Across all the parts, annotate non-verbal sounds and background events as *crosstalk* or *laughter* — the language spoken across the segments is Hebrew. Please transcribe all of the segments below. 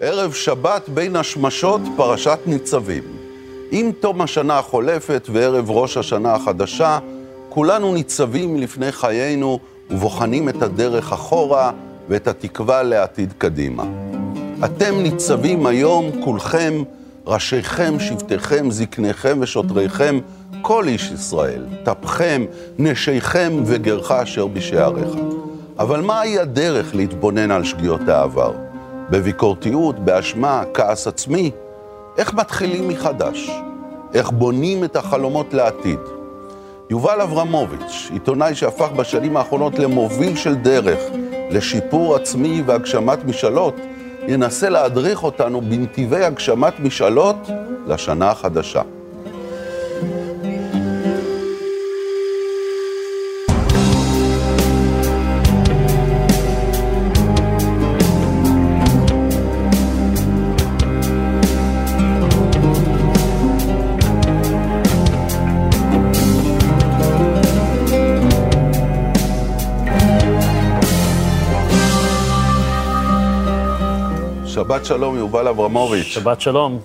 ערב שבת בין השמשות, פרשת ניצבים. עם תום השנה החולפת וערב ראש השנה החדשה, כולנו ניצבים לפני חיינו ובוחנים את הדרך אחורה ואת התקווה לעתיד קדימה. אתם ניצבים היום, כולכם, ראשיכם, שבטיכם, זקניכם ושוטריכם, כל איש ישראל, טפכם, נשיכם וגרך אשר בשעריך. אבל מהי הדרך להתבונן על שגיאות העבר? בביקורתיות, באשמה, כעס עצמי? איך מתחילים מחדש? איך בונים את החלומות לעתיד? יובל אברמוביץ', עיתונאי שהפך בשנים האחרונות למוביל של דרך, לשיפור עצמי והגשמת משאלות, ינסה להדריך אותנו בנתיבי הגשמת משאלות לשנה החדשה. שבת שלום, יובל אברמוביץ'. שבת שלום.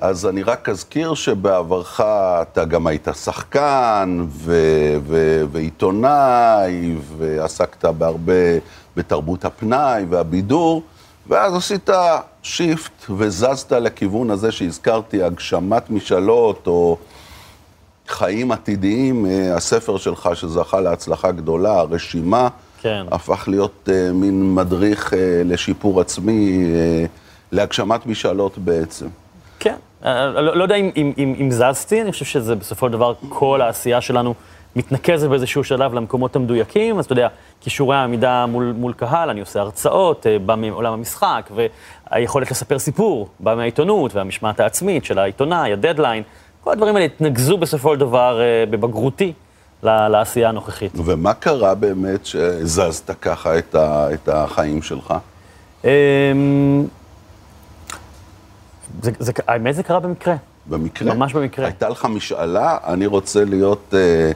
אז אני רק אזכיר שבעברך אתה גם היית שחקן ו- ו- ועיתונאי, ועסקת בהרבה בתרבות הפנאי והבידור, ואז עשית שיפט וזזת לכיוון הזה שהזכרתי, הגשמת משאלות או חיים עתידיים, אה, הספר שלך שזכה להצלחה גדולה, הרשימה. כן. הפך להיות uh, מין מדריך uh, לשיפור עצמי, uh, להגשמת משאלות בעצם. כן, uh, לא, לא יודע אם, אם, אם, אם זזתי, אני חושב שזה בסופו של דבר כל העשייה שלנו מתנקזת באיזשהו שלב למקומות המדויקים, אז אתה יודע, כישורי העמידה מול, מול קהל, אני עושה הרצאות, uh, בא מעולם המשחק, והיכולת לספר סיפור, בא מהעיתונות והמשמעת העצמית של העיתונאי, הדדליין, כל הדברים האלה התנקזו בסופו של דבר uh, בבגרותי. לעשייה הנוכחית. ומה קרה באמת שהזזת ככה את, ה, את החיים שלך? אמ, זה, זה, האמת זה קרה במקרה. במקרה? ממש במקרה. הייתה לך משאלה, אני רוצה להיות אה,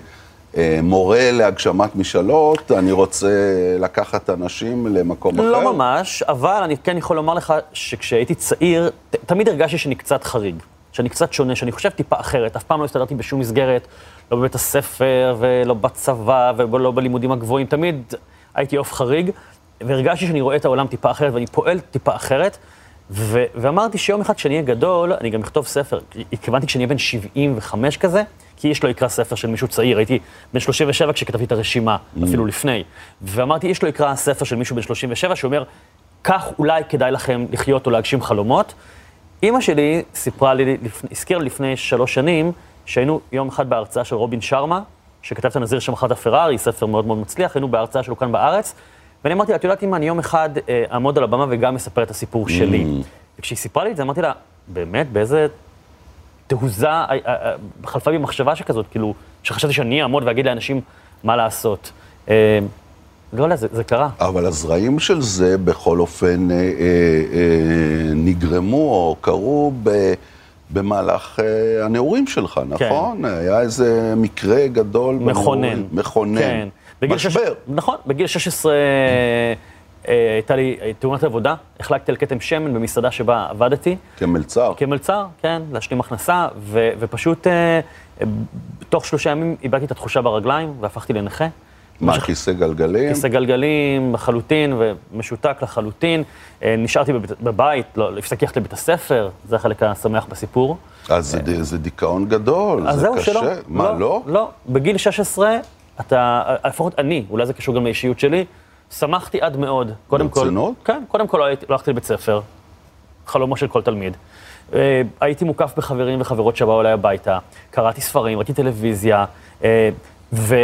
אה, מורה להגשמת משאלות, אני רוצה לקחת אנשים למקום לא אחר? לא ממש, אבל אני כן יכול לומר לך שכשהייתי צעיר, ת, תמיד הרגשתי שאני קצת חריג, שאני קצת שונה, שאני חושב טיפה אחרת, אף פעם לא הסתדרתי בשום מסגרת. לא בבית הספר, ולא בצבא, ולא בלימודים הגבוהים, תמיד הייתי עוף חריג, והרגשתי שאני רואה את העולם טיפה אחרת, ואני פועל טיפה אחרת, ו- ואמרתי שיום אחד כשאני אהיה גדול, אני גם אכתוב ספר. התכוונתי כשאני אהיה בן 75 כזה, כי איש לא יקרא ספר של מישהו צעיר, הייתי בן 37 כשכתבתי את הרשימה, mm. אפילו לפני. ואמרתי, איש לא יקרא ספר של מישהו בן 37 שאומר, כך אולי כדאי לכם לחיות או להגשים חלומות. אימא שלי סיפרה לי, הזכירה לפני שלוש שנים, שהיינו יום אחד בהרצאה של רובין שרמה, שכתב את הנזיר שמכר את הפרארי, ספר מאוד מאוד מצליח, היינו בהרצאה שלו כאן בארץ, ואני אמרתי לה, את יודעת אם אני יום אחד אה, אעמוד על הבמה וגם אספר את הסיפור mm. שלי. וכשהיא סיפרה לי את זה, אמרתי לה, באמת, באיזה תעוזה אה, אה, חלפה בי מחשבה שכזאת, כאילו, שחשבתי שאני אעמוד ואגיד לאנשים מה לעשות. לא יודע, זה, זה קרה. אבל הזרעים של זה בכל אופן אה, אה, אה, נגרמו או קרו ב... במהלך uh, הנעורים שלך, כן. נכון? כן. היה איזה מקרה גדול. מכונן. בנעורים, מכונן. כן. משבר. שש... נכון, בגיל 16 אה, הייתה לי תאונת עבודה, החלקתי על כתם שמן במסעדה שבה עבדתי. כמלצר. כמלצר, כן, להשלים הכנסה, ו, ופשוט אה, תוך שלושה ימים איבדתי את התחושה ברגליים והפכתי לנכה. מה, משך... כיסא גלגלים? כיסא גלגלים לחלוטין ומשותק לחלוטין. אה, נשארתי בבית, בבית, לא, הפסקתי ללכת לבית הספר, זה החלק השמח בסיפור. אז זה, אה, זה דיכאון גדול, זה קשה. שלא. מה, לא? לא, לא. בגיל 16, אתה, לפחות אני, אולי זה קשור גם לאישיות שלי, שמחתי עד מאוד. קודם כל... ברצינות? כן, קודם כל לא הלכתי לבית ספר, חלומו של כל תלמיד. אה, הייתי מוקף בחברים וחברות שבאו אליי הביתה, קראתי ספרים, ראיתי טלוויזיה, ו...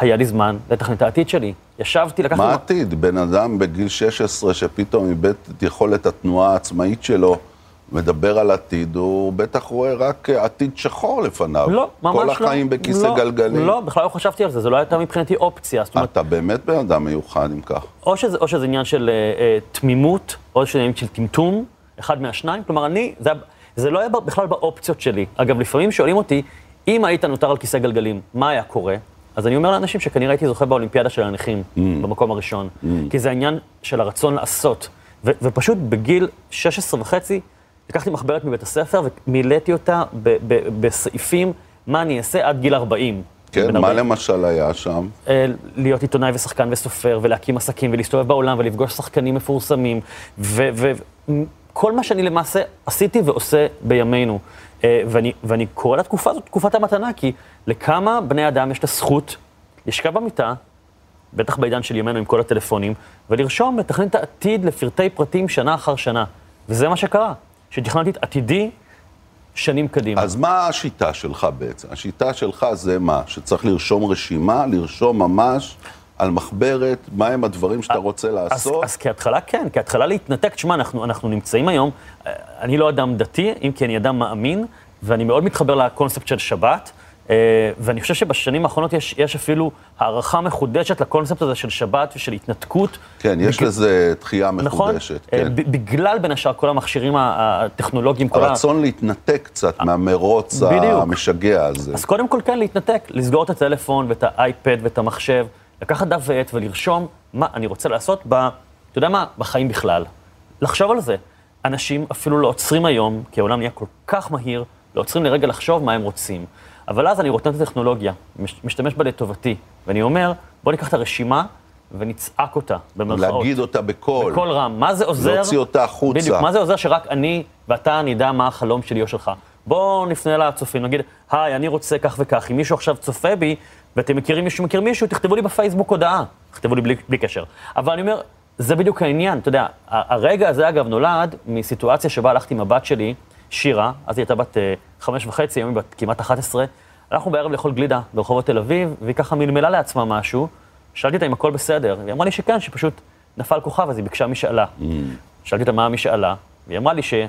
היה לי זמן לתכנן את העתיד שלי. ישבתי, לקחתי... מה עתיד? בן אדם בגיל 16 שפתאום איבד את יכולת התנועה העצמאית שלו, מדבר על עתיד, הוא בטח רואה רק עתיד שחור לפניו. לא, ממש לא. כל החיים בכיסא לא, גלגלים. לא, בכלל לא חשבתי על זה, זה לא הייתה מבחינתי אופציה. אומרת, אתה באמת בן אדם מיוחד אם כך. או שזה, או שזה עניין של uh, תמימות, או שזה עניין של טמטום, אחד מהשניים. כלומר, אני, זה, זה לא היה בכלל באופציות שלי. אגב, לפעמים שואלים אותי, אם היית נותר על כיסא גלגלים, מה היה קורה? אז אני אומר לאנשים שכנראה הייתי זוכה באולימפיאדה של הנכים, mm. במקום הראשון. Mm. כי זה העניין של הרצון לעשות. ו- ופשוט בגיל 16 וחצי, לקחתי מחברת מבית הספר ומילאתי אותה ב- ב- בסעיפים, מה אני אעשה עד גיל 40. כן, מה 40. למשל היה שם? אה, להיות עיתונאי ושחקן וסופר, ולהקים עסקים, ולהסתובב בעולם, ולפגוש שחקנים מפורסמים, וכל מה שאני למעשה עשיתי ועושה בימינו. אה, ואני, ואני קורא לתקופה הזאת תקופת המתנה, כי לכמה בני אדם יש את הזכות לשכב במיטה, בטח בעידן של ימינו עם כל הטלפונים, ולרשום, לתכנן את העתיד לפרטי פרטים שנה אחר שנה. וזה מה שקרה, שתכננתי את עתידי שנים קדימה. אז מה השיטה שלך בעצם? השיטה שלך זה מה? שצריך לרשום רשימה, לרשום ממש על מחברת, מהם הדברים שאתה רוצה אז, לעשות? אז כהתחלה כן, כהתחלה להתנתק. תשמע, אנחנו, אנחנו נמצאים היום, אה, אני לא אדם דתי, אם כי אני אדם מאמין, ואני מאוד מתחבר לקונספט של שבת, אה, ואני חושב שבשנים האחרונות יש, יש אפילו הערכה מחודשת לקונספט הזה של שבת ושל התנתקות. כן, יש בג- לזה תחייה נכון? מחודשת. אה, כן. בגלל בין השאר כל המכשירים הטכנולוגיים, כל ה... הרצון להתנתק קצת מהמרוץ בדיוק. המשגע הזה. אז קודם כל כן, להתנתק, לסגור את הטלפון ואת האייפד ואת המחשב, לקחת דף ועט ולרשום מה אני רוצה לעשות ב... אתה יודע מה? בחיים בכלל. לחשוב על זה. אנשים אפילו לא עוצרים היום, כי העולם נהיה כל כך מהיר, לא עוצרים לרגע לחשוב מה הם רוצים. אבל אז אני רותם את הטכנולוגיה, מש- משתמש בה לטובתי, ואני אומר, בוא ניקח את הרשימה ונצעק אותה, במרכאות. להגיד אותה בקול. בקול רם. מה זה עוזר? להוציא אותה החוצה. בדיוק, מה זה עוזר שרק אני ואתה נדע מה החלום שלי או שלך? בואו נפנה לצופים, נגיד, היי, אני רוצה כך וכך, אם מישהו עכשיו צופה בי, ואתם מכירים מישהו, מכיר מישהו, תכתבו לי בפייסבוק הודעה. תכתבו לי בלי, בלי קשר. אבל אני אומר, זה בדיוק העניין, אתה יודע, הרגע הזה, אגב, נולד מסיטואציה שבה הלכתי עם הבת שלי, שירה, אז היא הייתה בת אה, חמש וחצי, היום היא בת כמעט 11, הלכנו בערב לאכול גלידה ברחובות תל אביב, והיא ככה מלמלה לעצמה משהו, שאלתי אותה אם הכל בסדר, והיא אמרה לי שכן, שפשוט נפל כוכב, אז היא ביקשה משאלה. שאלתי אותה מה המשאלה, והיא אמרה לי שהיא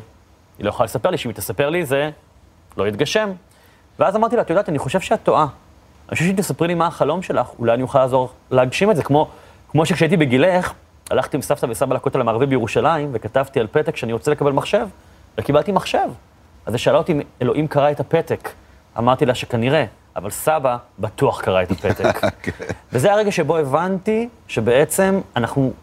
לא יכולה לספר לי, שאם היא תספר לי זה לא יתגשם. ואז אמרתי לה, את יודעת, אני חושב שאת טועה. אני חושב שאם תספרי לי מה החלום שלך, אולי אני אוכל לעזור להגשים את זה, כמו, כמו שכשהייתי בגילך, הלכתי עם סבתא וסבא לכותל המערבי בירושלים, וכתבתי על פתק שאני רוצה לקבל מחשב, וקיבלתי מחשב. אז היא שאלה אותי אם אלוהים קרא את הפתק. אמרתי לה שכנראה, אבל סבא בטוח קרא את הפתק. *laughs* וזה הרגע שבו הבנתי שבעצם אנחנו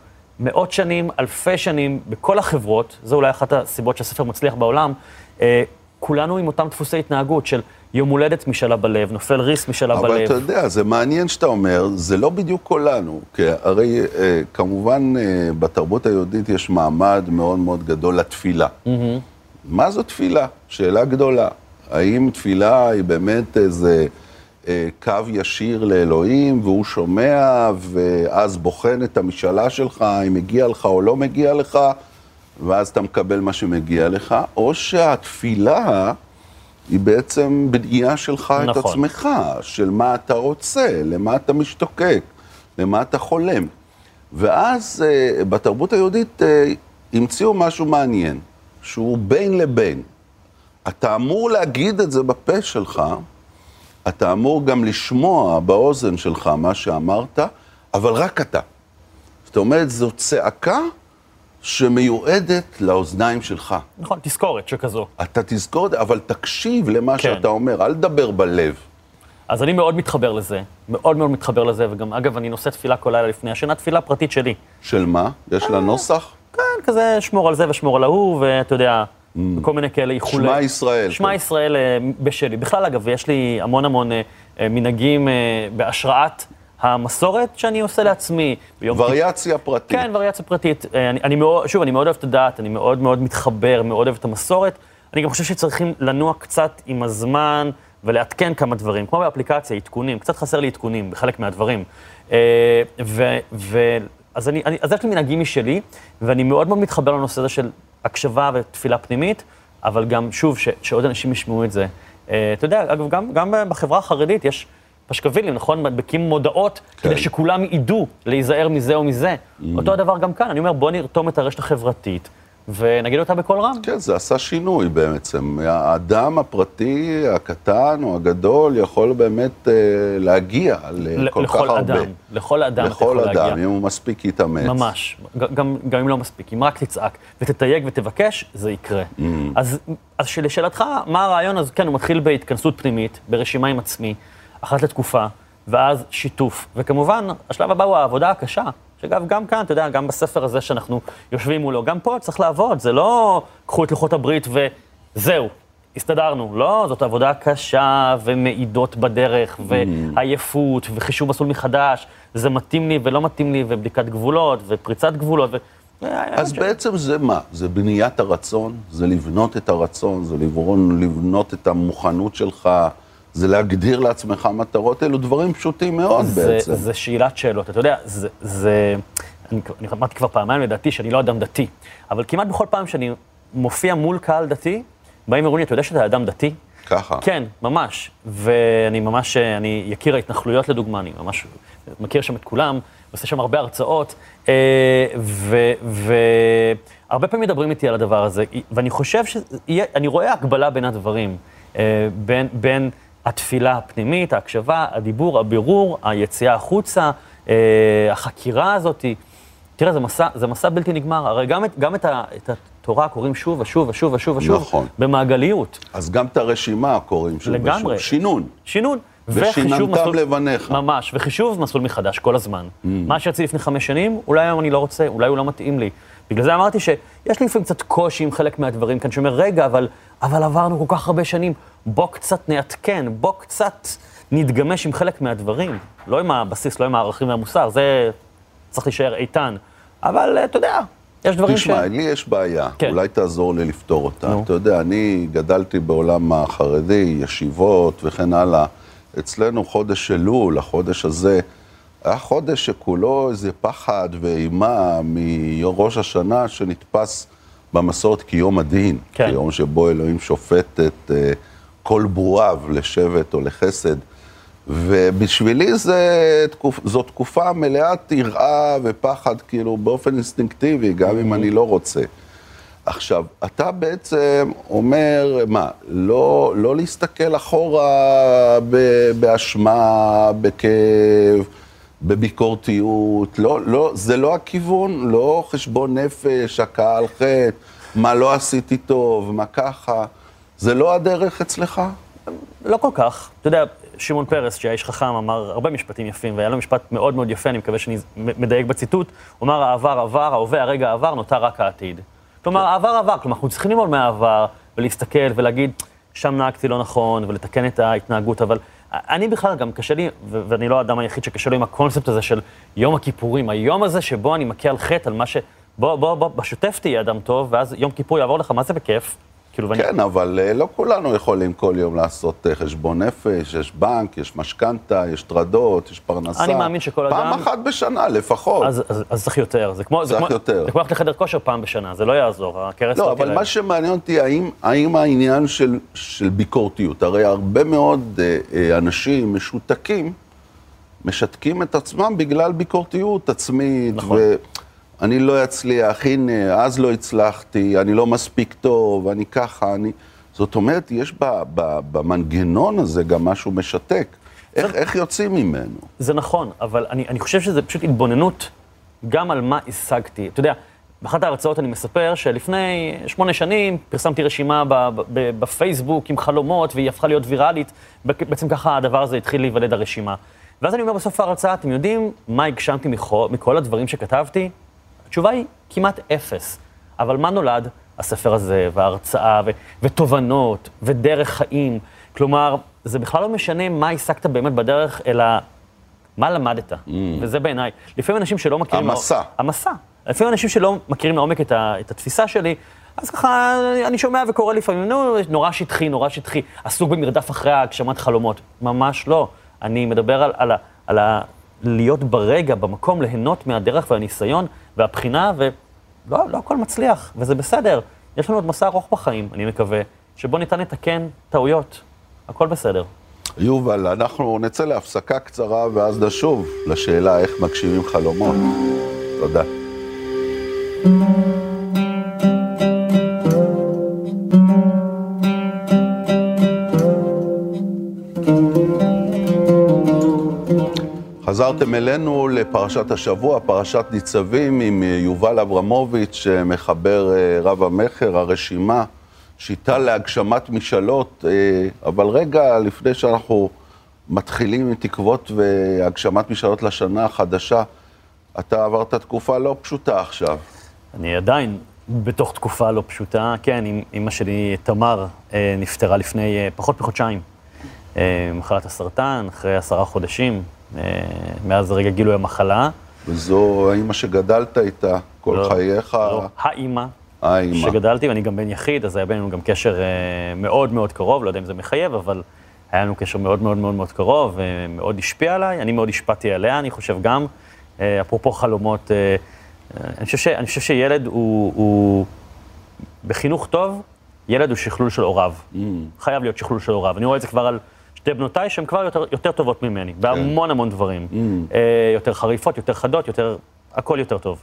מאות שנים, אלפי שנים, בכל החברות, זו אולי אחת הסיבות שהספר מצליח בעולם, אה, כולנו עם אותם דפוסי התנהגות של יום הולדת משאלה בלב, נופל ריס משאלה בלב. אבל אתה יודע, זה מעניין שאתה אומר, זה לא בדיוק כולנו, כי הרי אה, כמובן אה, בתרבות היהודית יש מעמד מאוד מאוד גדול לתפילה. מה זו תפילה? שאלה גדולה. האם תפילה היא באמת איזה אה, קו ישיר לאלוהים, והוא שומע, ואז בוחן את המשאלה שלך, אם מגיע לך או לא מגיע לך, ואז אתה מקבל מה שמגיע לך, או שהתפילה היא בעצם בנייה שלך את נכון. עצמך, של מה אתה רוצה, למה אתה משתוקק, למה אתה חולם. ואז אה, בתרבות היהודית אה, המציאו משהו מעניין, שהוא בין לבין. אתה אמור להגיד את זה בפה שלך, אתה אמור גם לשמוע באוזן שלך מה שאמרת, אבל רק אתה. זאת אומרת, זו צעקה שמיועדת לאוזניים שלך. נכון, תזכורת שכזו. אתה תזכור את זה, אבל תקשיב למה כן. שאתה אומר, אל תדבר בלב. אז אני מאוד מתחבר לזה, מאוד מאוד מתחבר לזה, וגם, אגב, אני נושא תפילה כל לילה לפני השינה, תפילה פרטית שלי. של מה? יש לה נוסח? כן, כזה שמור על זה ושמור על ההוא, ואתה יודע, כל מיני כאלה איחולי. שמע ישראל. שמע כן. ישראל אה, בשלי. בכלל, אגב, יש לי המון המון אה, אה, מנהגים אה, בהשראת המסורת שאני עושה לעצמי. ביום וריאציה פרטית. כן, וריאציה פרטית. אה, אני, אני מאוד, שוב, אני מאוד אוהב את הדת, אני מאוד מאוד מתחבר, מאוד אוהב את המסורת. אני גם חושב שצריכים לנוע קצת עם הזמן ולעדכן כמה דברים, כמו באפליקציה, עדכונים, קצת חסר לי עדכונים בחלק מהדברים. אה, ו, ו, אז, אני, אני, אז יש לי מנהגים משלי, ואני מאוד מאוד מתחבר לנושא הזה של הקשבה ותפילה פנימית, אבל גם, שוב, ש, שעוד אנשים ישמעו את זה. אה, אתה יודע, אגב, גם, גם בחברה החרדית יש פשקווילים, נכון? מדבקים מודעות כן. כדי שכולם ידעו להיזהר מזה או מזה. אותו הדבר גם כאן, אני אומר, בוא נרתום את הרשת החברתית ונגיד אותה בקול רם. כן, זה עשה שינוי בעצם. האדם הפרטי, הקטן או הגדול, יכול באמת אה, להגיע לכל כך לכל הרבה. אדם, לכל אדם אתה לכל יכול אדם, להגיע. אם הוא מספיק יתאמץ. ממש, גם, גם אם לא מספיק, אם רק תצעק ותתייג ותבקש, זה יקרה. Mm. אז, אז לשאלתך, מה הרעיון? אז כן, הוא מתחיל בהתכנסות פנימית, ברשימה עם עצמי, אחת לתקופה, ואז שיתוף. וכמובן, השלב הבא הוא העבודה הקשה, שאגב, גם כאן, אתה יודע, גם בספר הזה שאנחנו יושבים מולו, גם פה צריך לעבוד, זה לא קחו את לוחות הברית וזהו, הסתדרנו. לא, זאת עבודה קשה, ומעידות בדרך, ועייפות, וחישוב מסלול מחדש, זה מתאים לי ולא מתאים לי, ובדיקת גבולות, ופריצת גבולות. ו... אז בעצם זה מה? זה בניית הרצון, זה לבנות את הרצון, זה לבנות את המוכנות שלך, זה להגדיר לעצמך מטרות, אלו דברים פשוטים מאוד זה, בעצם. זה שאלת שאלות. אתה יודע, זה... זה אני, אני אמרתי כבר פעמיים לדעתי שאני לא אדם דתי, אבל כמעט בכל פעם שאני מופיע מול קהל דתי, באים ואומרים לי, אתה יודע שאתה אדם דתי? ככה. כן, ממש. ואני ממש, אני יקיר ההתנחלויות לדוגמה, אני ממש מכיר שם את כולם, עושה שם הרבה הרצאות, אה, והרבה פעמים מדברים איתי על הדבר הזה, ואני חושב שאני רואה הקבלה בין הדברים, אה, בין, בין התפילה הפנימית, ההקשבה, הדיבור, הבירור, היציאה החוצה, אה, החקירה הזאת. תראה, זה מסע, זה מסע בלתי נגמר. הרי גם את, גם את, ה, את התורה קוראים שוב ושוב ושוב ושוב ושוב. נכון. במעגליות. אז גם את הרשימה קוראים שוב לגמרי. ושוב. שינון. שינון. ושיננתם לבניך. ממש, וחישוב מסלול מחדש כל הזמן. Mm. מה שיצא לפני חמש שנים, אולי היום אני לא רוצה, אולי הוא לא מתאים לי. בגלל זה אמרתי שיש לי לפעמים קצת קושי עם חלק מהדברים כאן, שאומר, רגע, אבל, אבל עברנו כל כך הרבה שנים, בוא קצת נעדכן, בוא קצת נתגמש עם חלק מהדברים. לא עם הבסיס, לא עם הערכים והמוסר, זה צריך להישאר איתן. אבל אתה יודע, יש דברים תשמע, ש... תשמע, לי יש בעיה, כן. אולי תעזור לי לפתור אותה. נו. אתה יודע, אני גדלתי בעולם החרדי, ישיבות וכן הלאה. אצלנו חודש אלול, החודש הזה, היה חודש שכולו איזה פחד ואימה מראש השנה שנתפס במסורת כיום הדין. כן. כיום שבו אלוהים שופט את uh, כל ברואיו לשבט או לחסד. ובשבילי זה, תקופ, זו תקופה מלאת יראה ופחד, כאילו, באופן אינסטינקטיבי, גם אם אני לא רוצה. עכשיו, אתה בעצם אומר, מה, לא, לא להסתכל אחורה באשמה, בכאב, בביקורתיות, לא, לא, זה לא הכיוון, לא חשבון נפש, הכאה על חטא, מה לא עשיתי טוב, מה ככה, זה לא הדרך אצלך? לא כל כך. אתה יודע, שמעון פרס, שהיה איש חכם, אמר הרבה משפטים יפים, והיה לו משפט מאוד מאוד יפה, אני מקווה שאני מדייק בציטוט. הוא אמר, העבר עבר, ההווה, הרגע עבר, נותר רק העתיד. כלומר, העבר עבר, כלומר, אנחנו צריכים ללמוד מהעבר, ולהסתכל ולהגיד, שם נהגתי לא נכון, ולתקן את ההתנהגות, אבל אני בכלל, גם קשה לי, ואני לא האדם היחיד שקשה לו עם הקונספט הזה של יום הכיפורים, היום הזה שבו אני מכה על חטא, על מה ש... בוא, בוא, בוא, בשוטף תהיה אדם טוב, ואז יום כיפור יעבור לך, מה זה בכיף? כאילו, כן, ואני... אבל אה, לא כולנו יכולים כל יום לעשות אה, חשבון נפש, יש בנק, יש משכנתה, יש טרדות, יש פרנסה. אני מאמין שכל אדם... פעם אחת בשנה לפחות. אז, אז, אז צריך יותר. זה כמו... צריך זה כמו, יותר. זה כמו ללכת לחדר כושר פעם בשנה, זה לא יעזור, הכרס לא, אבל מה שמעניין אותי, האם, האם העניין של, של ביקורתיות, הרי הרבה מאוד אה, אה, אנשים משותקים, משתקים את עצמם בגלל ביקורתיות עצמית. נכון. ו... אני לא אצליח, הנה, אז לא הצלחתי, אני לא מספיק טוב, אני ככה, אני... זאת אומרת, יש ב, ב, במנגנון הזה גם משהו משתק. איך, איך יוצאים ממנו? זה נכון, אבל אני, אני חושב שזה פשוט התבוננות גם על מה השגתי. אתה יודע, באחת ההרצאות אני מספר שלפני שמונה שנים פרסמתי רשימה בפייסבוק עם חלומות, והיא הפכה להיות ויראלית. בעצם ככה הדבר הזה התחיל להיוולד הרשימה. ואז אני אומר בסוף ההרצאה, אתם יודעים מה הגשמתי מכל, מכל הדברים שכתבתי? התשובה היא כמעט אפס. אבל מה נולד? הספר הזה, וההרצאה, ו- ותובנות, ודרך חיים. כלומר, זה בכלל לא משנה מה השגת באמת בדרך, אלא מה למדת. Mm. וזה בעיניי. לפעמים אנשים שלא מכירים... המסע. המסע. לפעמים אנשים שלא מכירים לעומק את, ה- את התפיסה שלי, אז ככה, אני שומע וקורא לפעמים, נו, נורא שטחי, נורא שטחי, עסוק במרדף אחרי הגשמת חלומות. ממש לא. אני מדבר על, על, על, על להיות ברגע, במקום, ליהנות מהדרך והניסיון והבחינה, ולא לא הכל מצליח, וזה בסדר. יש לנו עוד מסע ארוך בחיים, אני מקווה, שבו ניתן לתקן טעויות. הכל בסדר. יובל, אנחנו נצא להפסקה קצרה ואז נשוב לשאלה איך מגשימים חלומות. תודה. חזרתם אלינו לפרשת השבוע, פרשת ניצבים עם יובל אברמוביץ', מחבר אה, רב המכר, הרשימה, שיטה להגשמת משאלות. אה, אבל רגע לפני שאנחנו מתחילים עם תקוות והגשמת משאלות לשנה החדשה, אתה עברת תקופה לא פשוטה עכשיו. אני עדיין בתוך תקופה לא פשוטה. כן, אמא שלי, תמר, אה, נפטרה לפני אה, פחות מחודשיים. אה, מחלת הסרטן, אחרי עשרה חודשים, אה, מאז רגע גילוי המחלה. וזו האימא שגדלת איתה כל לא, חייך. לא, האימא האימא. שגדלתי, ואני גם בן יחיד, אז היה בינינו גם קשר אה, מאוד מאוד קרוב, לא יודע אם זה מחייב, אבל היה לנו קשר מאוד מאוד מאוד מאוד קרוב, ומאוד השפיע עליי, אני מאוד השפעתי עליה, אני חושב גם, אה, אפרופו חלומות, אה, אה, אני חושב, ש, אני חושב שילד הוא, הוא, בחינוך טוב, ילד הוא שכלול של הוריו. Mm. חייב להיות שכלול של הוריו. אני רואה את זה כבר על שתי בנותיי, שהן כבר יותר, יותר טובות ממני, בהמון המון דברים. Mm. אה, יותר חריפות, יותר חדות, יותר, הכל יותר טוב.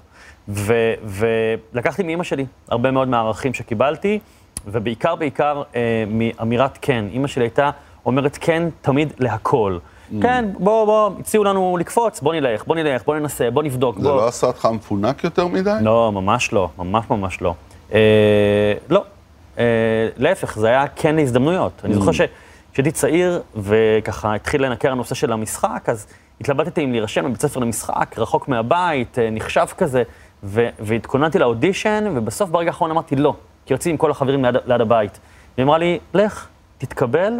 ו, ולקחתי מאימא שלי הרבה מאוד מהערכים שקיבלתי, ובעיקר, בעיקר אה, מאמירת כן. אימא שלי הייתה אומרת כן תמיד להכל. Mm. כן, בוא, בוא, הציעו לנו לקפוץ, בוא נלך, בוא נלך, בוא ננסה, בוא נבדוק, זה בוא. לא עשה אותך מפונק יותר מדי? לא, ממש לא, ממש ממש לא. אה, לא, אה, להפך, זה היה כן להזדמנויות. אני זוכר שכשהייתי צעיר וככה התחיל לנקר הנושא של המשחק, אז התלבטתי אם להירשם לבית ספר למשחק, רחוק מהבית, אה, נחשב כזה, ו- והתכוננתי לאודישן, ובסוף ברגע האחרון אמרתי לא, כי רציתי עם כל החברים ליד, ליד הבית. והיא אמרה לי, לך, תתקבל,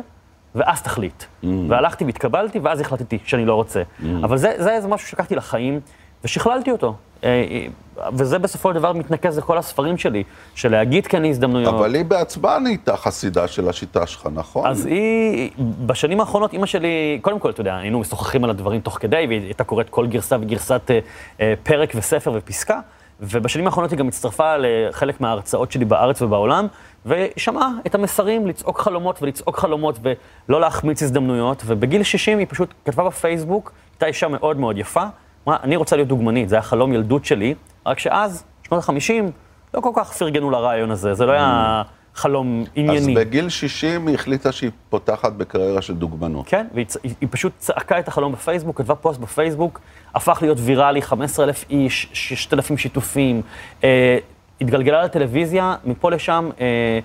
ואז תחליט. והלכתי והתקבלתי, ואז החלטתי שאני לא רוצה. אבל זה, זה, זה משהו שלקחתי לחיים, ושכללתי אותו. אה, אה, וזה בסופו של דבר מתנקז לכל הספרים שלי, של להגיד כן להזדמנויות. אבל היא בעצמה נהייתה חסידה של השיטה שלך, נכון? אז היא, בשנים האחרונות, אימא שלי, קודם כל, אתה יודע, היינו משוחחים על הדברים תוך כדי, והיא הייתה קוראת כל גרסה וגרסת אה, אה, פרק וספר ופסקה, ובשנים האחרונות היא גם הצטרפה לחלק מההרצאות שלי בארץ ובעולם, ושמעה את המסרים לצעוק חלומות ולצעוק חלומות ולא להחמיץ הזדמנויות, ובגיל 60 היא פשוט כתבה בפייסבוק, הייתה אישה מאוד מאוד יפה, אמרה, אני רוצה להיות דוגמנית, זה היה חלום ילדות שלי, רק שאז, שנות ה-50, לא כל כך פרגנו לרעיון הזה, זה לא היה חלום אז ענייני. בגיל 60 היא החליטה שהיא פותחת בקריירה של דוגמנות. כן, והיא צ- היא, היא פשוט צעקה את החלום בפייסבוק, כתבה פוסט בפייסבוק, הפך להיות ויראלי, 15,000 איש, 6,000 שיתופים, אה, התגלגלה לטלוויזיה, מפה לשם אה,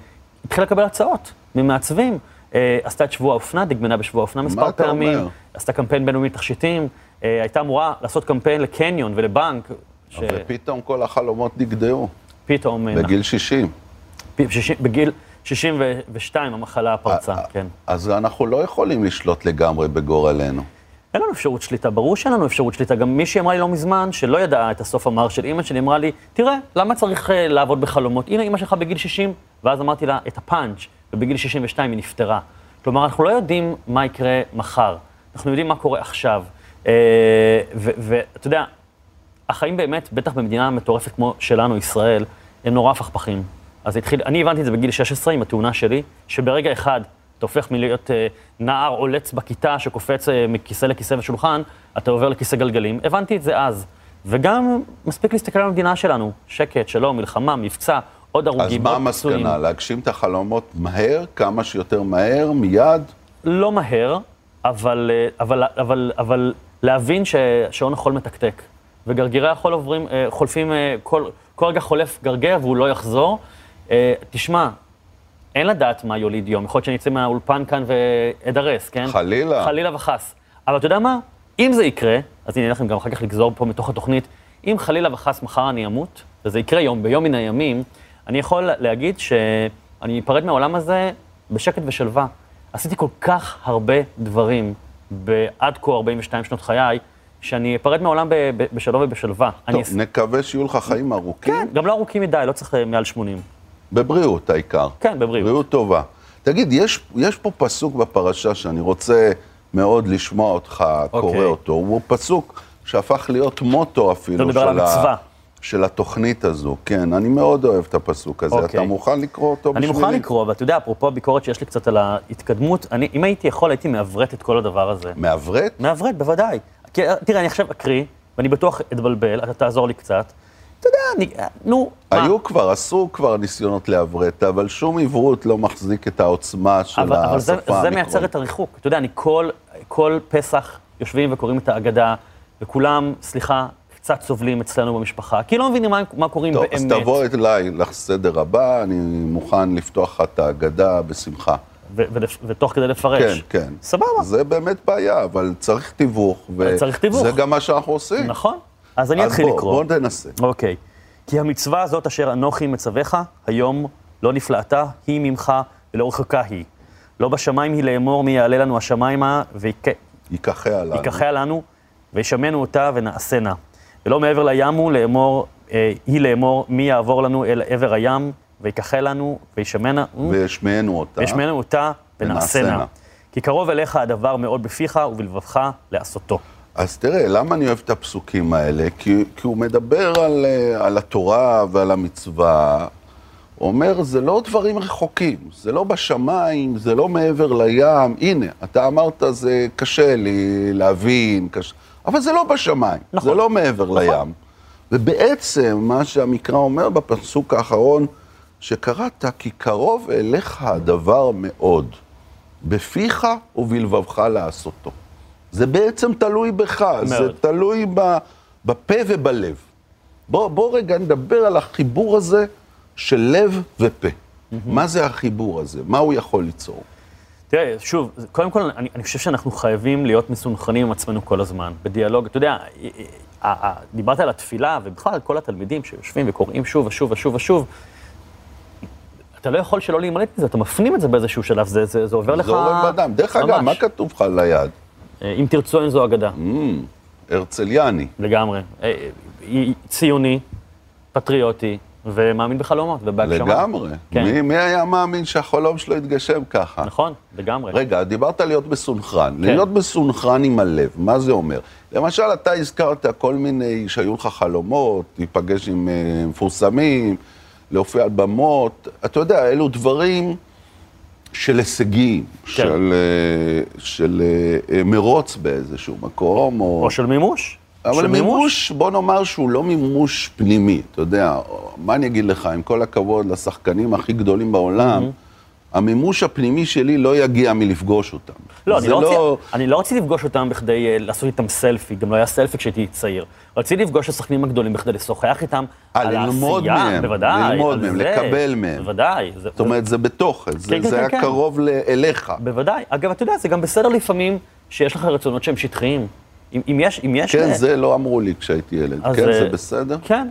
התחילה לקבל הצעות ממעצבים. אה, עשתה את שבוע האופנה, דגמנה בשבוע האופנה מספר אתה פעמים, אומר? עשתה קמפיין בינלאומי לתכשיטים, אה, הייתה אמורה לעשות קמפיין לקניון ולבנק, ופתאום כל החלומות נגדעו, שפתאום, אה, בגיל 60. פ- שישים- בגיל 62 המחלה פרצה, אה, כן. אז אנחנו לא יכולים לשלוט לגמרי בגורלנו. אין לנו אפשרות שליטה, ברור שאין לנו אפשרות שליטה. גם מישהי אמרה לי לא מזמן, שלא ידעה את הסוף המר של אימא שלי, אמרה לי, תראה, למה צריך uh, לעבוד בחלומות? הנה אימא שלך בגיל 60, ואז אמרתי לה את הפאנץ', ובגיל 62 היא נפטרה. כלומר, אנחנו לא יודעים מה יקרה מחר, אנחנו יודעים מה קורה עכשיו. Uh, ואתה יודע, החיים באמת, בטח במדינה מטורפת כמו שלנו, ישראל, הם נורא הפכפכים. אז התחיל, אני הבנתי את זה בגיל 16 עם התאונה שלי, שברגע אחד אתה הופך מלהיות אה, נער עולץ בכיתה שקופץ אה, מכיסא לכיסא ושולחן, אתה עובר לכיסא גלגלים. הבנתי את זה אז. וגם מספיק להסתכל על המדינה שלנו, שקט, שלום, מלחמה, מבצע, עוד אז הרוגים, מה עוד פצועים. המסקנה? להגשים את החלומות מהר, כמה שיותר מהר, מיד? לא מהר, אבל, אה, אבל, אבל, אבל להבין ששעון החול מתקתק. וגרגירי החול עוברים, אה, חולפים, אה, כל, כל רגע חולף גרגר והוא לא יחזור. אה, תשמע, אין לדעת מה יוליד יום. יכול להיות שאני אצא מהאולפן כאן ואדרס, כן? חלילה. חלילה וחס. אבל אתה יודע מה? אם זה יקרה, אז הנה לכם גם אחר כך לגזור פה מתוך התוכנית, אם חלילה וחס מחר אני אמות, וזה יקרה יום, ביום מן הימים, אני יכול להגיד שאני אפרד מהעולם הזה בשקט ושלווה. עשיתי כל כך הרבה דברים בעד כה 42 שנות חיי, שאני אפרד מהעולם ב- ב- בשלום ובשלווה. אני טוב, אס- נקווה שיהיו לך חיים ארוכים. כן, גם לא ארוכים מדי, לא צריך אה, מעל 80. בבריאות העיקר. כן, בבריאות. בריאות טובה. תגיד, יש, יש פה פסוק בפרשה שאני רוצה מאוד לשמוע אותך קורא אוקיי. אותו. הוא פסוק שהפך להיות מוטו אפילו אתה מדבר על המצווה. של התוכנית הזו. כן, אני מאוד אוהב את הפסוק הזה. אוקיי. אתה מוכן לקרוא אותו אני בשבילי? מוכן לקרוא, אבל אתה יודע, אפרופו הביקורת שיש לי קצת על ההתקדמות, אני, אם הייתי יכול, הייתי מעברת את כל הדבר הזה. מעברת? מעברת, בוודאי. כי, תראה, אני עכשיו אקריא, ואני בטוח אתבלבל, אתה תעזור לי קצת. אתה יודע, אני, נו, מה? היו כבר, עשו כבר ניסיונות לעברת, אבל שום עברות לא מחזיק את העוצמה של אבל, אבל זה, השפה זה מייצר את הריחוק. אתה יודע, אני כל, כל פסח יושבים וקוראים את ההגדה, וכולם, סליחה, קצת סובלים אצלנו במשפחה, כי לא מבינים מה, מה קוראים טוב, באמת. אז תבוא אליי לסדר הבא, אני מוכן לפתוח לך את ההגדה בשמחה. ותוך כדי לפרש. כן, כן. סבבה. זה באמת בעיה, אבל צריך תיווך. ו- צריך תיווך. זה גם מה שאנחנו עושים. נכון. אז אני אתחיל בוא, לקרוא. בוא תנסה. אוקיי. כי המצווה הזאת אשר אנוכי מצווך, היום לא נפלאתה, היא ממך ולא רחוקה היא. לא בשמיים היא לאמור מי יעלה לנו השמיימה, ייקחיה לנו. ויקחה לנו, וישמנו אותה ונעשנה. ולא מעבר לים הוא לאמור, אה, היא לאמור מי יעבור לנו אל עבר הים, ויקחה לנו, וישמנה, וישמענו אותה. וישמענו אותה ונעשנה. ונעשנה. כי קרוב אליך הדבר מאוד בפיך ובלבבך לעשותו. אז תראה, למה אני אוהב את הפסוקים האלה? כי, כי הוא מדבר על, אה, על התורה ועל המצווה. הוא אומר, זה לא דברים רחוקים, זה לא בשמיים, זה לא מעבר לים. הנה, אתה אמרת, זה קשה לי להבין, קשה... אבל זה לא בשמיים, נכון. זה לא מעבר נכון. לים. ובעצם, מה שהמקרא אומר בפסוק האחרון שקראת, כי קרוב אליך הדבר מאוד, בפיך ובלבבך לעשותו. זה בעצם תלוי בך, זה מאוד. תלוי ב, בפה ובלב. בוא, בוא רגע נדבר על החיבור הזה של לב ופה. מה זה החיבור הזה? מה הוא יכול ליצור? תראה, שוב, קודם כל, אני, אני חושב שאנחנו חייבים להיות מסונכרנים עם עצמנו כל הזמן, בדיאלוג. אתה יודע, אה, אה, אה, דיברת על התפילה, ובכלל כל התלמידים שיושבים וקוראים שוב ושוב ושוב ושוב. אתה לא יכול שלא להימלט מזה, אתה מפנים את זה באיזשהו שלב, זה, זה, זה עובר לך... זה עורם בדם. דרך אגב, ממש. מה כתוב לך על היד? אם תרצו אין זו אגדה, הרצליאני. לגמרי. ציוני, פטריוטי, ומאמין בחלומות ובהגשמה. לגמרי. כן. מי, מי היה מאמין שהחלום שלו יתגשם ככה? נכון, לגמרי. רגע, דיברת להיות מסונכרן. כן. להיות מסונכרן עם הלב, מה זה אומר? למשל, אתה הזכרת כל מיני שהיו לך חלומות, להיפגש עם אה, מפורסמים, להופיע על במות. אתה יודע, אלו דברים של הישגים, כן. של, אה, של אה, מרוץ באיזשהו מקום, או... או של מימוש. אבל מימוש, בוא נאמר שהוא לא מימוש פנימי, אתה יודע, מה אני אגיד לך, עם כל הכבוד לשחקנים הכי גדולים בעולם, המימוש הפנימי שלי לא יגיע מלפגוש אותם. לא, אני זה לא, רציתי, אני לא רציתי לפגוש אותם בכדי אה, לעשות איתם סלפי, גם לא היה סלפי כשהייתי צעיר. רציתי לפגוש את השחקנים הגדולים בכדי לשוחח איתם על ללמוד העשייה, מהם, בוודאי. ללמוד מהם, זה, לקבל מהם. בוודאי. זה, זאת אומרת, זה בתוכן, זה, כן, כן, זה כן, היה כן. קרוב אליך. בוודאי. אגב, אתה יודע, זה גם בסדר לפעמים שיש לך רצונות שהם שטחיים. אם, אם יש, אם יש... כן, אה, זה לא אמרו לי כשהייתי ילד. אז, כן, אה, זה בסדר? כן.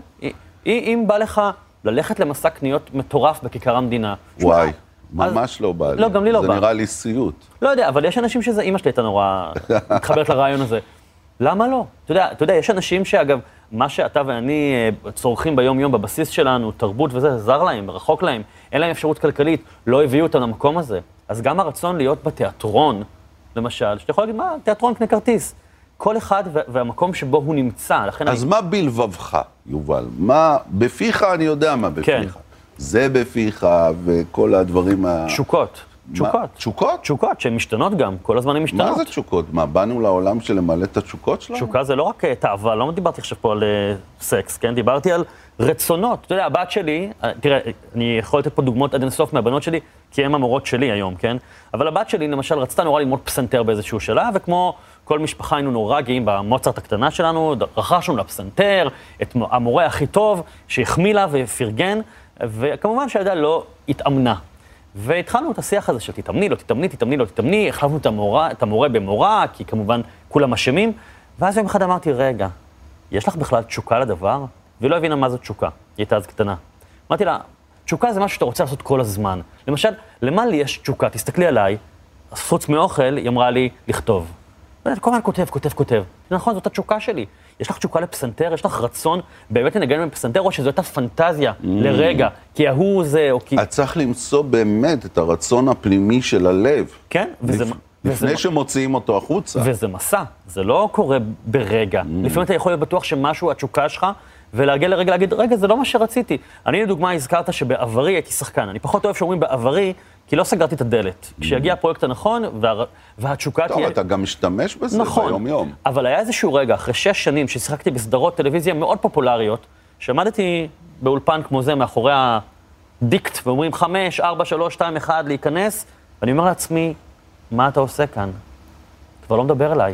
אם, בא לך ללכת למסע קניות מטורף בכיכר המדינה. וואי, אז- ממש לא בא לי. לא, גם לי לא זה בא. נראה לי סיוט. לא יודע, אבל יש אנשים שזה, אימא שלי הייתה נורא *laughs* מתחברת לרעיון הזה. למה לא? אתה יודע, אתה יודע, יש אנשים שאגב, מה שאתה ואני אה, צורכים ביום-יום בבסיס שלנו, תרבות וזה, זר להם, רחוק להם, אין להם אפשרות כלכלית, לא הביאו אותם למקום הזה. אז גם הרצון להיות בתיאטרון, למשל, שאתה יכול להגיד, מה, תיאטרון קנה כרטיס. כל אחד וה- והמקום שבו הוא נמצא, לכן אז אני... מה בלבבך, יובל? מה, בפיך אני יודע מה בפיך. כן. זה בפיך וכל הדברים ה... תשוקות. תשוקות. תשוקות? תשוקות שהן משתנות גם, כל הזמן הן משתנות. מה זה תשוקות? מה, באנו לעולם של למלא את התשוקות שלנו? תשוקה זה לא רק אה, תאווה, לא דיברתי עכשיו פה על אה, סקס, כן? דיברתי על רצונות. אתה יודע, הבת שלי, אה, תראה, אני יכול לתת פה דוגמאות עד אינסוף מהבנות שלי, כי הן המורות שלי היום, כן? אבל הבת שלי, למשל, רצתה נורא ללמוד פסנתר באיזשהו שלב, וכמו כל משפחה היינו נורא גאים במוצרט הקטנה שלנו, רכשנו לה פסנתר, את מו- המורה הכי טוב, שהחמיא לה ופרגן, וכמובן שהילדה לא התאמנה. והתחלנו את השיח הזה של תתאמני, לא תתאמני, תתאמני, לא תתאמני, החלפנו את את המורה במורה, כי כמובן כולם אשמים, ואז יום אחד אמרתי, רגע, יש לך בכלל תשוקה לדבר? והיא לא הבינה מה זו תשוקה, היא הייתה אז קטנה. אמרתי לה, תשוקה זה משהו שאתה רוצה לעשות כל הזמן. למשל, למה לי יש תשוקה? תסתכלי עליי, חוץ מאוכל, היא אמרה לי, לכתוב. ואני כל הזמן כותב, כותב, כותב. נכון, זאת התשוקה שלי. יש לך תשוקה לפסנתר? יש לך רצון באמת לנגן בפסנתר, או שזו הייתה פנטזיה לרגע, כי ההוא זה, או כי... את צריך למצוא באמת את הרצון הפנימי של הלב. כן, וזה... לפ- וזה- לפני שמוציאים אותו החוצה. וזה מסע, זה לא קורה ברגע. לפעמים אתה יכול להיות בטוח שמשהו, התשוקה שלך, ולהגיע לרגע להגיד, רגע, זה לא מה שרציתי. אני לדוגמה הזכרת שבעברי הייתי שחקן. אני פחות אוהב שאומרים בעברי, כי לא סגרתי את הדלת. כשיגיע הפרויקט הנכון, וה... והתשוקה טוב, תהיה... אתה גם משתמש בזה נכון, ביום-יום. אבל היה איזשהו רגע, אחרי שש שנים ששיחקתי בסדרות טלוויזיה מאוד פופולריות, שעמדתי באולפן כמו זה מאחורי הדיקט, ואומרים חמש, ארבע, שלוש, שתיים, אחד, להיכנס, ואני אומר לעצמי, מה אתה עושה כאן? כבר לא מדבר אליי.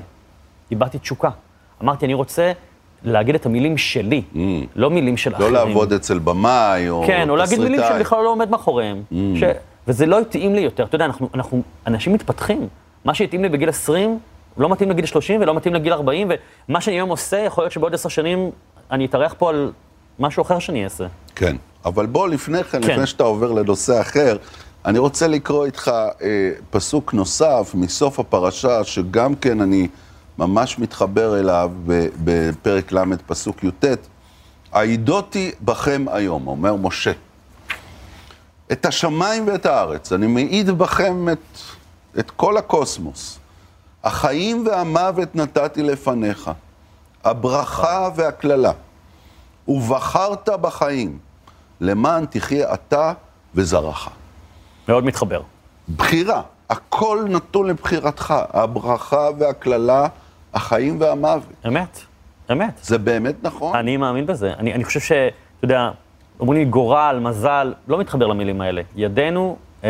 איבדתי תשוקה. אמרתי, אני רוצה להגיד את המילים שלי, לא מילים של לא אחרים. לעבוד אצל במאי או כן, או להגיד מילים תסריטאי. שבכלל לא עומד מאחוריהם. ש... וזה לא התאים לי יותר. אתה יודע, אנחנו, אנחנו אנשים מתפתחים. מה שהתאים לי בגיל 20, לא מתאים לגיל 30 ולא מתאים לגיל 40, ומה שאני היום עושה, יכול להיות שבעוד עשר שנים אני אתארח פה על משהו אחר שאני אעשה. כן, אבל בוא לפני כן, כן. לפני שאתה עובר לנושא אחר, אני רוצה לקרוא איתך אה, פסוק נוסף מסוף הפרשה, שגם כן אני ממש מתחבר אליו בפרק ל', פסוק י"ט. העידותי בכם היום, אומר משה. את השמיים ואת הארץ, אני מעיד בכם את, את כל הקוסמוס. החיים והמוות נתתי לפניך, הברכה והקללה. ובחרת בחיים, למען תחיה אתה וזרעך. מאוד מתחבר. בחירה, הכל נתון לבחירתך, הברכה והקללה, החיים והמוות. אמת, אמת. זה באמת נכון? אני מאמין בזה. אני, אני חושב ש, אתה יודע, אומרים לי גורל, מזל, לא מתחבר למילים האלה. ידינו, אה,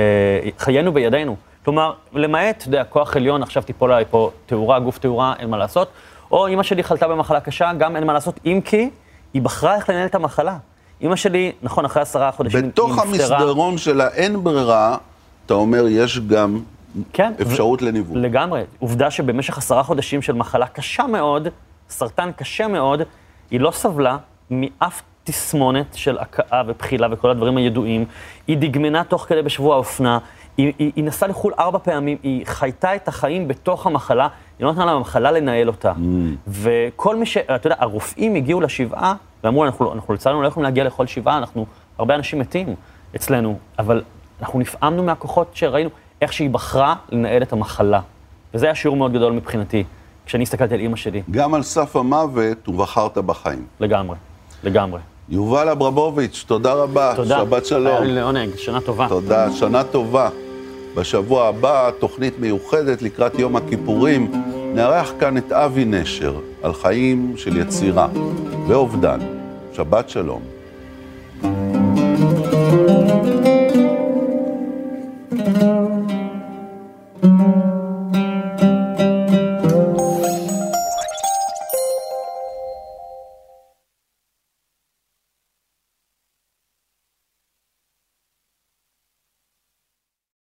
חיינו בידינו. כלומר, למעט, אתה יודע, כוח עליון, עכשיו תיפול עליי פה תאורה, גוף תאורה, אין מה לעשות. או אמא שלי חלתה במחלה קשה, גם אין מה לעשות, אם כי היא בחרה איך לנהל את המחלה. אמא שלי, נכון, אחרי עשרה חודשים היא בתוך נפטרה. המסדרון של האין ברירה, אתה אומר, יש גם כן, אפשרות לניווט. לגמרי. עובדה שבמשך עשרה חודשים של מחלה קשה מאוד, סרטן קשה מאוד, היא לא סבלה מאף תסמונת של הכאה ובחילה וכל הדברים הידועים. היא דגמנה תוך כדי בשבוע האופנה, היא, היא, היא נסעה לחו"ל ארבע פעמים, היא חייתה את החיים בתוך המחלה, היא לא נתנה למחלה לנהל אותה. וכל מי ש... אתה יודע, הרופאים הגיעו לשבעה ואמרו, אנחנו, אנחנו לצערנו לא יכולים להגיע לכל שבעה, אנחנו, הרבה אנשים מתים אצלנו, אבל אנחנו נפעמנו מהכוחות שראינו, איך שהיא בחרה לנהל את המחלה. וזה היה שיעור מאוד גדול מבחינתי, כשאני הסתכלתי על אימא שלי, גם על סף המוות, ובחרת בחיים. לגמרי, לגמרי. יובל אברמוביץ', תודה רבה. תודה. שבת שלום. היה לעונג, שנה טובה. תודה, שנה טובה. בשבוע הבא, תוכנית מיוחדת לקראת יום הכיפורים, נארח כאן את אבי נשר על חיים של יצירה ואובדן. שבת שלום.